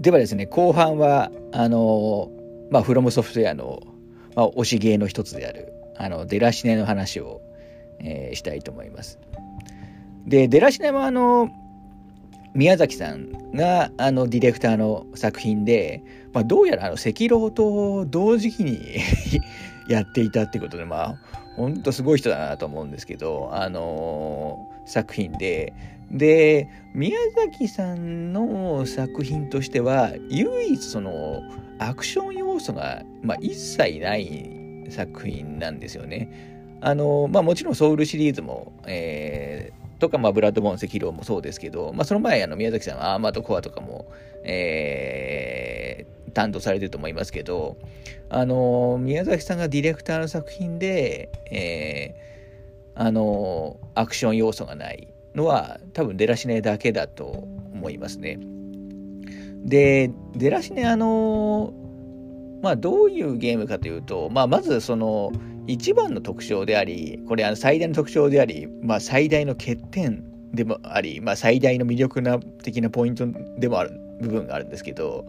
ではですね、後半は、あの、まあ、フロムソフトウェアの、まあ、推し芸の一つである、あの、デラシネの話を、えー、したいと思います。で、デラシネは、あの、宮崎さんが、あの、ディレクターの作品で、まあ、どうやら、赤狼と同時期に やっていたってことで、まあ、ほんとすごい人だなと思うんですけど、あのー、作品で、で、宮崎さんの作品としては、唯一その、アクション要素が、まあ、一切ない作品なんですよね。あの、まあ、もちろんソウルシリーズも、えー、とか、まあ、ブラッドボーン赤狼もそうですけど、まあ、その前、あの、宮崎さんはアーマードコアとかも、えー、担当されてると思いますけど、あの、宮崎さんがディレクターの作品で、えー、あの、アクション要素がないのは多分デラシネだけだと思いますね。で、デラシネあの、まあどういうゲームかというと、まあまずその一番の特徴であり、これあの最大の特徴であり、まあ最大の欠点でもあり、まあ最大の魅力な的なポイントでもある部分があるんですけど、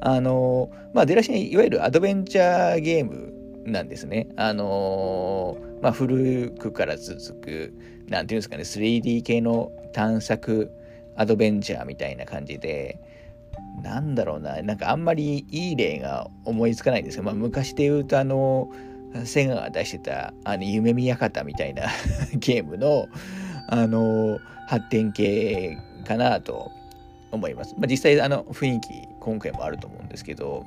あの、まあデラシネいわゆるアドベンチャーゲームなんですね。あのまあ古くから続くなんていうんですかね、3D 系の探索アドベンチャーみたいな感じで、なんだろうな、なんかあんまりいい例が思いつかないんですけど、まあ、昔で言うとあの、セガが出してた、あの、夢見館みたいな ゲームの、あの、発展系かなと思います。まあ、実際、あの、雰囲気、今回もあると思うんですけど、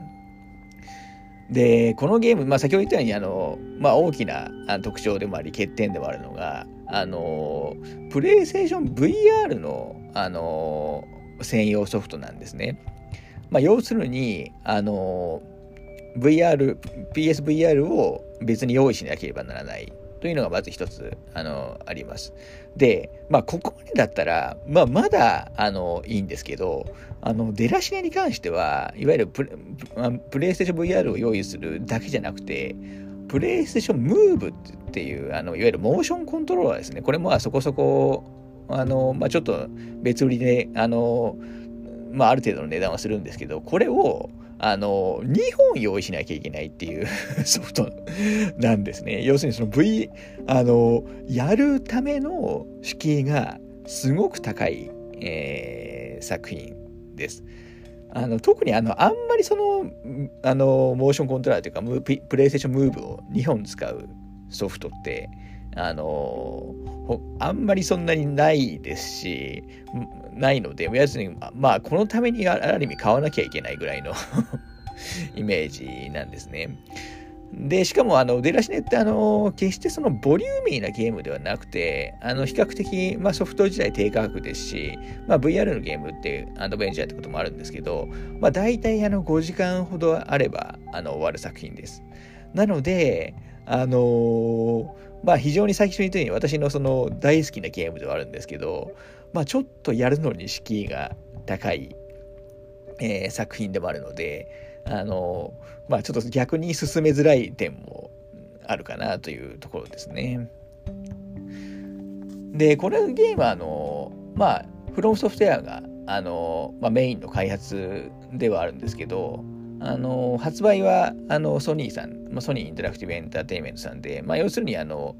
で、このゲーム、まあ、先ほど言ったように、あの、まあ、大きな特徴でもあり、欠点でもあるのが、あの、プレイステーション VR の、あの、専用ソフトなんですね。まあ、要するに、あの、VR、PSVR を別に用意しなければならないというのがまず一つ、あの、あります。で、まあ、ここまでだったら、まあ、まだ、あの、いいんですけど、あの、出だしに関しては、いわゆるプレプレイステーション VR を用意するだけじゃなくて、プレイステーションムーブっていう、あの、いわゆるモーションコントローラーですね。これもそこそこ、あの、まあ、ちょっと別売りで、あの、まあ、ある程度の値段はするんですけど、これを、あの、2本用意しなきゃいけないっていう ソフトなんですね。要するにその V、あの、やるための敷居がすごく高い、えー、作品です。あの特にあのあんまりそのあのモーションコントローラーというかプレイステーションムーブを2本使うソフトってあのあんまりそんなにないですしないので、要するに、まあ、このためにある意味買わなきゃいけないぐらいの イメージなんですね。で、しかも、あの、デラシネって、あの、決してそのボリューミーなゲームではなくて、あの、比較的、まあ、ソフト自体低価格ですし、まあ、VR のゲームってアドベンチャーってこともあるんですけど、まあ、大体、あの、5時間ほどあれば、あの、終わる作品です。なので、あのまあ、非常に最初に言ったように、私のその大好きなゲームではあるんですけど、まあ、ちょっとやるのに敷居が高い、えー、作品でもあるので、あの、まあ、ちょっと逆に進めづらい点もあるかなというところですね。で、これゲームは、あの、まあ、フロムソフトウェアが、あの、まあ、メインの開発ではあるんですけど、あの、発売は、あの、ソニーさん、まあ、ソニーインタラクティブエンターテインメントさんで、まあ、要するに、あの、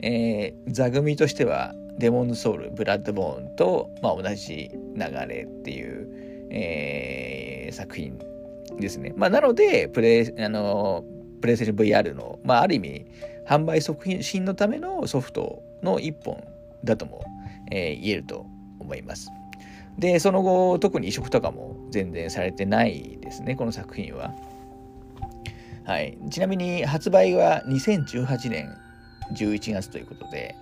えー、座組としては、デモンズソウル、ブラッドボーンと、まあ、同じ流れっていう、えー、作品ですね。まあ、なので、プレイ、あの、プレイステーション VR の、まあ、ある意味、販売促進のためのソフトの一本だとも、えー、言えると思います。で、その後、特に移植とかも全然されてないですね、この作品は。はい。ちなみに、発売は2018年11月ということで、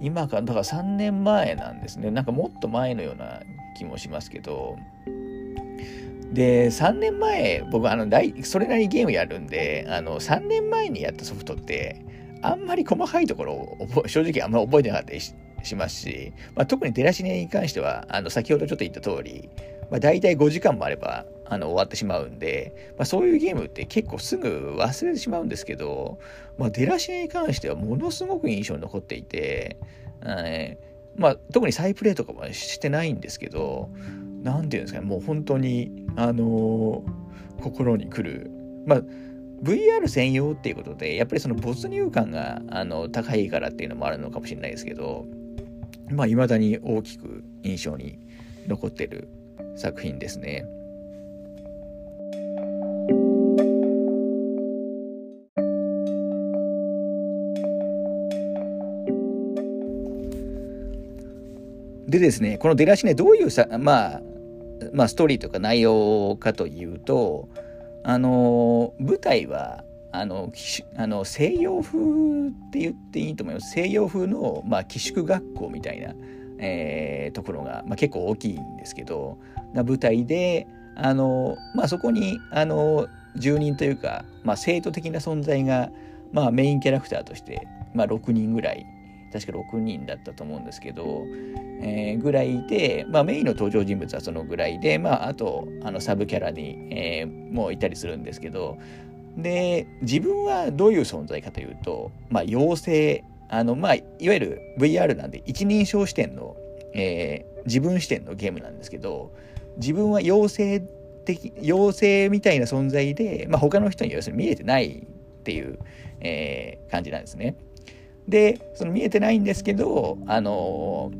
今から、だから3年前なんですね。なんかもっと前のような気もしますけど、で、3年前、僕、あの、それなりにゲームやるんで、あの、3年前にやったソフトって、あんまり細かいところを正直あんまり覚えてなかったりしますし、まあ、特にデラシネに関しては、あの、先ほどちょっと言った通り、まあ、大体5時間もあれば、あの、終わってしまうんで、まあ、そういうゲームって結構すぐ忘れてしまうんですけど、まあ、出だしに関してはものすごく印象に残っていて、えまあ、特に再プレイとかもしてないんですけど、何て言うんですかねもう本当にあの心にくるまあ VR 専用っていうことでやっぱりその没入感があの高いからっていうのもあるのかもしれないですけどまあ未だに大きく印象に残ってる作品ですね。でですね、この出だしね、どういうさ、まあ、まあ、ストーリーとか内容かというと、あの、舞台は、あの、あの西洋風って言っていいと思います。西洋風の、まあ、寄宿学校みたいな、えー、ところが、まあ、結構大きいんですけど、な舞台で、あの、まあ、そこに、あの、住人というか、まあ、生徒的な存在が、まあ、メインキャラクターとして、まあ、6人ぐらい確か6人だったと思うんですけど、えー、ぐらいで、まあ、メインの登場人物はそのぐらいで、まあ、あとあのサブキャラに、えー、もういたりするんですけどで自分はどういう存在かというと、まあ、妖精あの、まあ、いわゆる VR なんで一人称視点の、えー、自分視点のゲームなんですけど自分は妖精的妖精みたいな存在で、まあ、他の人に要するに見えてないっていう、えー、感じなんですね。でその見えてないんですけどあの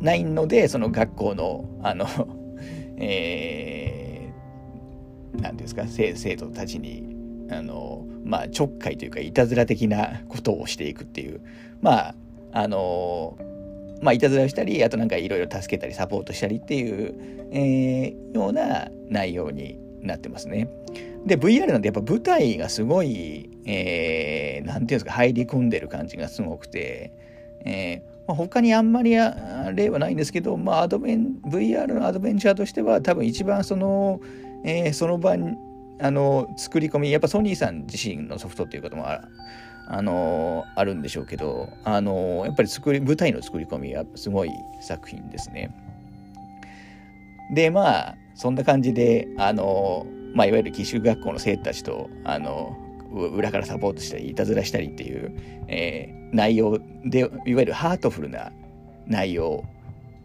ないのでその学校のあの えー、なんですか生徒たちにあのまあちょっかいというかいたずら的なことをしていくっていうまああのまあいたずらをしたりあとなんかいろいろ助けたりサポートしたりっていう、えー、ような内容になってますね。で、VR なんてやっぱ舞台がすごい、えー、ていうんですか、入り込んでる感じがすごくて、えーまあ、他にあんまり例はないんですけど、まあ、アドベン VR のアドベンチャーとしては多分一番その、えー、その場にあの作り込みやっぱソニーさん自身のソフトっていうこともああのあるんでしょうけどあのやっぱり作り舞台の作り込みはすごい作品ですね。でまあそんな感じであのまあ、いわゆる寄宿学校の生徒たちと、あの、裏からサポートしたり、いたずらしたりっていう、えー、内容で、いわゆるハートフルな内容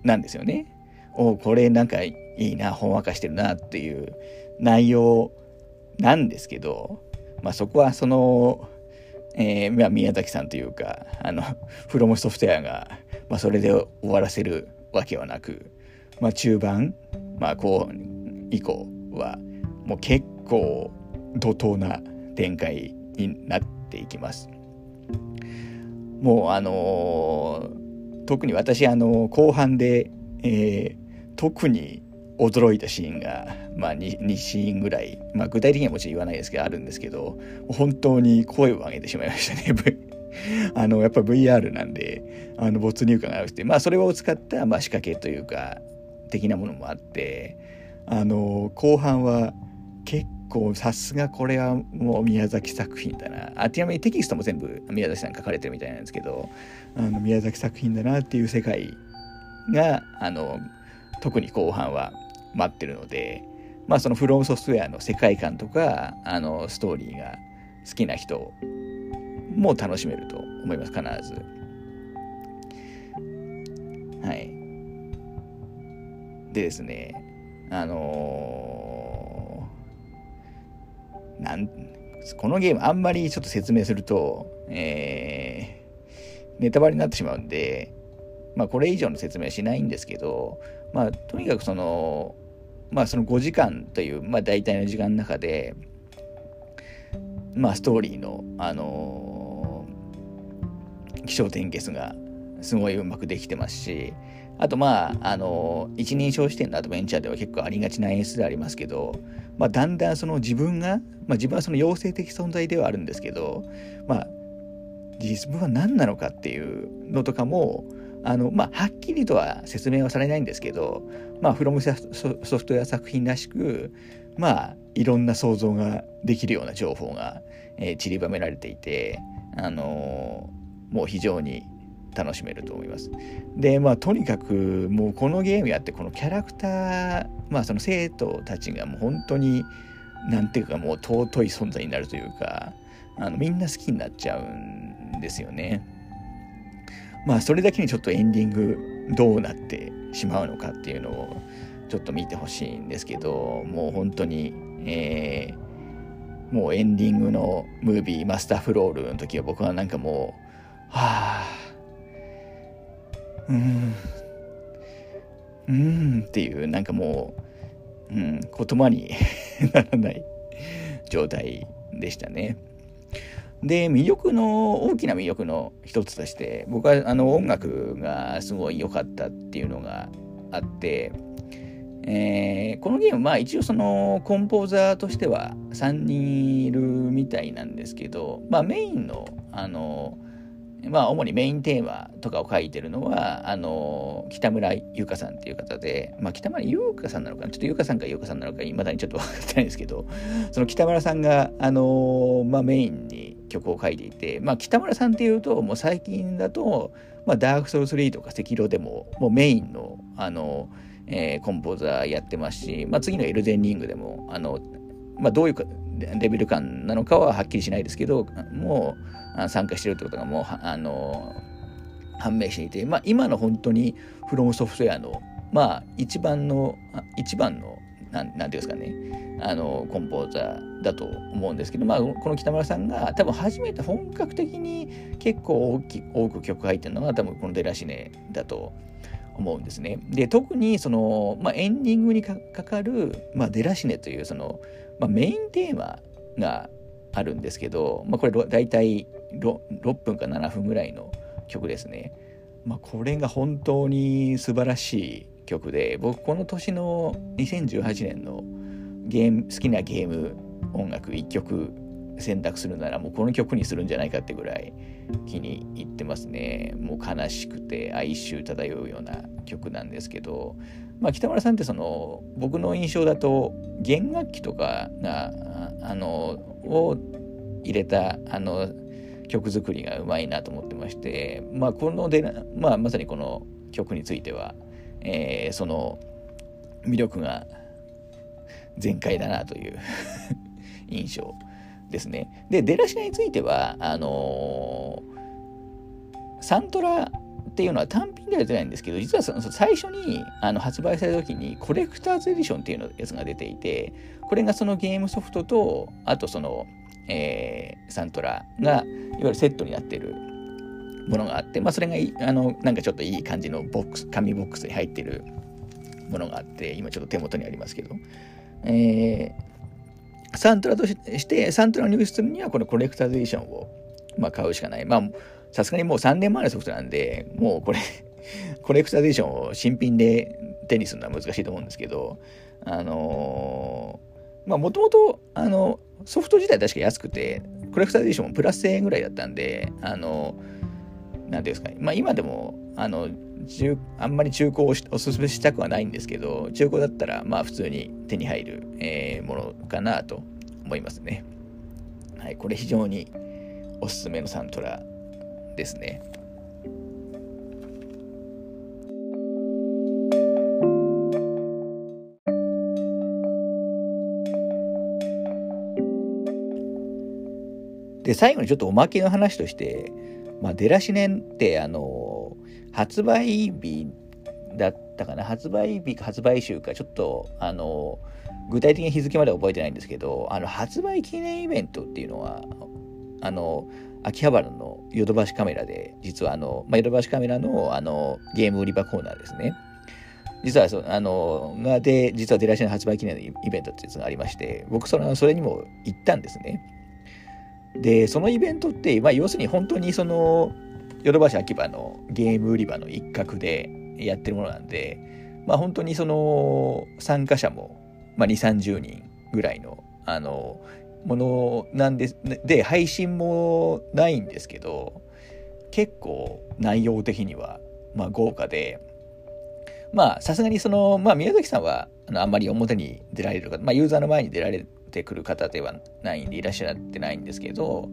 なんですよね。おこれなんかいいな、ほんわかしてるなっていう内容なんですけど、まあそこはその、えー、まあ、宮崎さんというか、あの、フロムソフトウェアが、まあ、それで終わらせるわけはなく、まあ、中盤、まあ、後以降は、もう結構怒涛な展開になっていきます。もうあのー、特に私あの後半で、えー、特に驚いたシーンが、まあ2、2, シーンぐらい、まあ、具体的にはもちろん言わないですけどあるんですけど本当に声を上げてしまいましたね あのやっぱ VR なんであの没入感があくてまあそれを使った、まあ、仕掛けというか的なものもあってあの後半は結構さすがこれはもう宮崎作品だな。あちなみにテキストも全部宮崎さん書かれてるみたいなんですけどあの宮崎作品だなっていう世界があの特に後半は待ってるのでまあそのフロムソフトウェアの世界観とかあのストーリーが好きな人も楽しめると思います必ず。はい。でですねあのー、なんこのゲームあんまりちょっと説明すると、えー、ネタバレになってしまうんで、まあこれ以上の説明はしないんですけど、まあとにかくその、まあその5時間という、まあ大体の時間の中で、まあストーリーの、あのー、気象転結がすごいうまくできてますし、あとまあ、あの、一人称視点のアドベンチャーでは結構ありがちな演出でありますけど、まあ、だんだんその自分が、まあ、自分はその妖精的存在ではあるんですけど、まあ、自分は何なのかっていうのとかも、あの、まあ、はっきりとは説明はされないんですけど、まあ、フロムソフトウェア作品らしく、まあ、いろんな想像ができるような情報が、えー、散りばめられていて、あのー、もう非常に楽しめると思います。で、まあ、とにかく、もうこのゲームやって、このキャラクター、まあ、その生徒たちがもう本当に、なんていうか、もう尊い存在になるというか、あのみんな好きになっちゃうんですよね。まあ、それだけにちょっとエンディングどうなってしまうのかっていうのを、ちょっと見てほしいんですけどもう本当に、えー、もうエンディングのムービーマスターフロールの時は僕はなんかもうはあうんうんっていうなんかもう、うん、言葉に ならない状態でしたね。で、魅力の、大きな魅力の一つとして、僕はあの音楽がすごい良かったっていうのがあって、えー、このゲーム、まあ一応そのコンポーザーとしては3人いるみたいなんですけど、まあメインの、あの、まあ、主にメインテーマとかを書いてるのは、あの、北村優香さんっていう方で、まあ、北村優香さんなのかなちょっと優香さんか優香さんなのか、いまだにちょっと分かってないんですけど、その北村さんが、あの、まあ、メインに曲を書いていて、まあ、北村さんっていうと、もう最近だと、まあ、ダークソウル3とか赤色でも、もうメインの、あの、えー、コンポーザーやってますし、まあ、次のエルデンリングでも、あの、まあ、どういうレベル感なのかははっきりしないですけど、もう、参加してるってことがもうあの判明していて、まあ、今の本当にフロムソフトウェアの、まあ、一番の一番のなんなんていうんですかねあのコンポーザーだと思うんですけど、まあ、この北村さんが多分初めて本格的に結構大き多く曲入ってるのが多分このデラシネだと思うんですね。で特にその、まあ、エンディングにかかる、まあ、デラシネというその、まあ、メインテーマがあるんですけど、まあ、これ大体 6, 6分か7分ぐらいの曲ですね。まあ、これが本当に素晴らしい曲で僕この年の2018年のゲーム好きなゲーム音楽1曲選択するならもうこの曲にするんじゃないかってぐらい気に入ってますねもう悲しくて哀愁漂うような曲なんですけど、まあ、北村さんってその僕の印象だと弦楽器とかがあのを入れたあの曲作りがうまいなと思ってまして、まあ、こので、まあ、まさにこの曲については、えー、その魅力が全開だなという 印象ですね。で、出だしについては、あのー、サントラっていうのは単品では出ないんですけど、実はその最初にあの発売された時にコレクターズエディションっていうのやつが出ていて、これがそのゲームソフトと、あとその、えー、サントラがいわゆるセットになってるものがあって、まあ、それがあのなんかちょっといい感じのボックス紙ボックスに入ってるものがあって今ちょっと手元にありますけど、えー、サントラとしてサントラを入手するにはこのコレクターズエディションを、まあ、買うしかない。まあさすがにもう3年前のソフトなんでもうこれ コレクターズエディションを新品で手にするのは難しいと思うんですけどあのー、まあもともとあのソフト自体確か安くて、コレクターディションもプラス1000円ぐらいだったんで、あの、なんていうんですかね、まあ今でも、あの、中あんまり中古をおすすめしたくはないんですけど、中古だったら、まあ普通に手に入る、えー、ものかなと思いますね。はい、これ非常におすすめのサントラですね。で、最後にちょっとおまけの話として、まあ、出だし年って、あの、発売日だったかな、発売日か発売週か、ちょっと、あの、具体的な日付までは覚えてないんですけど、あの、発売記念イベントっていうのは、あの、秋葉原のヨドバシカメラで、実はあの、まあ、ヨドバシカメラのあのゲーム売り場コーナーですね。実はそ、あの、がで、実は出だしの発売記念のイベントっていうのがありまして、僕その、それにも行ったんですね。で、そのイベントって、まあ、要するに本当にその、ヨドバシ秋葉のゲーム売り場の一角でやってるものなんで、まあ、本当にその参加者も、まあ、2、30人ぐらいの、あの、ものなんで。で、配信もないんですけど、結構内容的には、まあ、豪華で、まあ、さすがにその、まあ、宮崎さんは、あのあんまり表に出られるか、まあ、ユーザーの前に出られるてくる方ではないんでいらっしゃってないんですけど、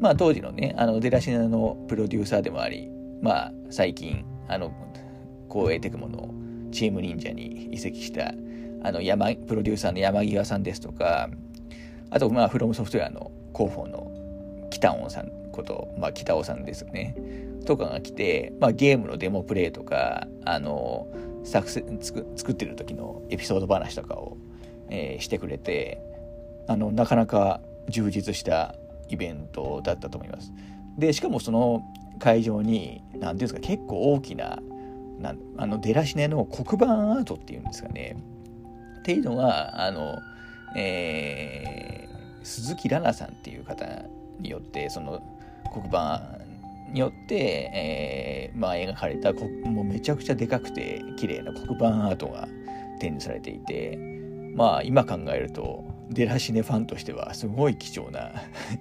まあ当時のね、あの、デラシナのプロデューサーでもあり、まあ最近、あの、光栄テクモのチーム忍者に移籍した、あの、山、プロデューサーの山際さんですとか、あと、まあ、フロムソフトウェアの広報の北尾さんこと、まあ、北尾さんですね。とかが来て、まあ、ゲームのデモプレイとか、あの、作作作ってる時のエピソード話とかを、えー、してくれてあのなかなか充実したイベントだったと思います。でしかもその会場に何ていうんですか結構大きななあのデラシネの黒板アートっていうんですかねっていうのがあの、えー、鈴木奈々さんっていう方によってその黒板によって、えー、まあ、描かれたもうめちゃくちゃでかくて綺麗な黒板アートが展示されていてまあ今考えるとデラシネファンとしてはすごい貴重な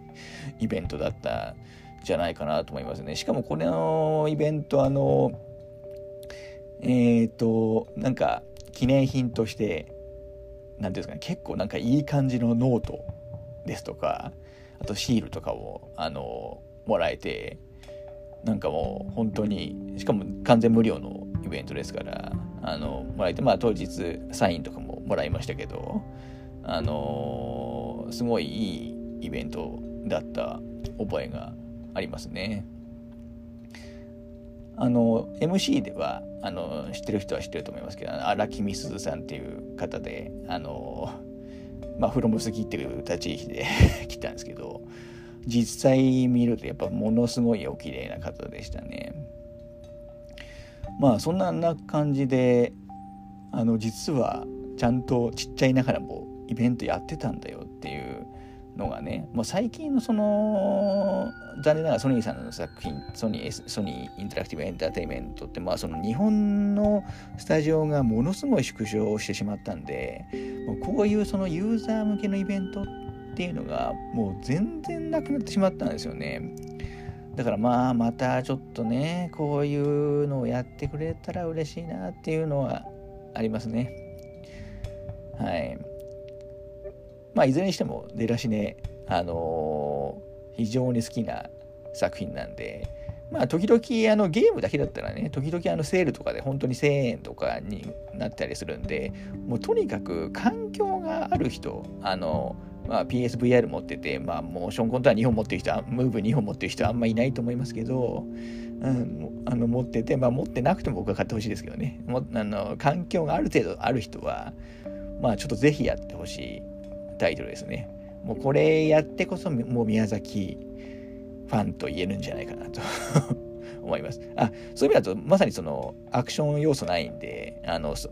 イベントだったじゃないかなと思いますね。しかもこれのイベントあのえっ、ー、となんか記念品として何ていうんですかね結構なんかいい感じのノートですとかあとシールとかをあのもらえてなんかもう本当にしかも完全無料のイベントですからあのもらえてまあ当日サインとかももらいましたけどあのすごいいいイベントだった覚えがありますね。あの MC ではあの知ってる人は知ってると思いますけど荒木美鈴さんっていう方であのまあフロムスキっていう立ち位置で 来たんですけど実際見るとやっぱものすごいお綺麗な方でしたね。まあそんな感じであの実はちゃんとちっちゃいながらもイベントやってたんだよっていうのがねもう最近のその残念ながらソニーさんの作品ソニーソニーインタラクティブエンターテインメントってまあその日本のスタジオがものすごい縮小してしまったんでもうこういうそのユーザー向けのイベントっていうのがもう全然なくなってしまったんですよね。だからまあまたちょっとねこういうのをやってくれたら嬉しいなっていうのはありますね。はい。まあ、いずれにしても出だしね、あのー、非常に好きな作品なんで、まあ、時々あのゲームだけだったらね、時々あのセールとかで本当に1000円とかになったりするんで、もうとにかく環境がある人、あの、まあ、PSVR 持ってて、まあ、モーションコントローラー2本持ってる人は、ムーブ2本持ってる人はあんまいないと思いますけど、うん、あの持ってて、まあ、持ってなくても僕は買ってほしいですけどね、もあの環境がある程度ある人は、まあ、ちょっとぜひやってほしい。タイトルですね。もうこれやってこそもう宮崎ファンと言えるんじゃないかなと 思います。あ、そういう意味だとまさにそのアクション要素ないんで、あのソ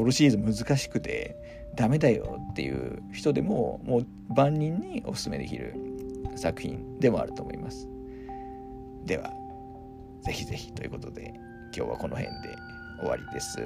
ウルシリーズ難しくてダメだよっていう人でももう万人にお勧めできる作品でもあると思います。では、ぜひぜひということで今日はこの辺で終わりです。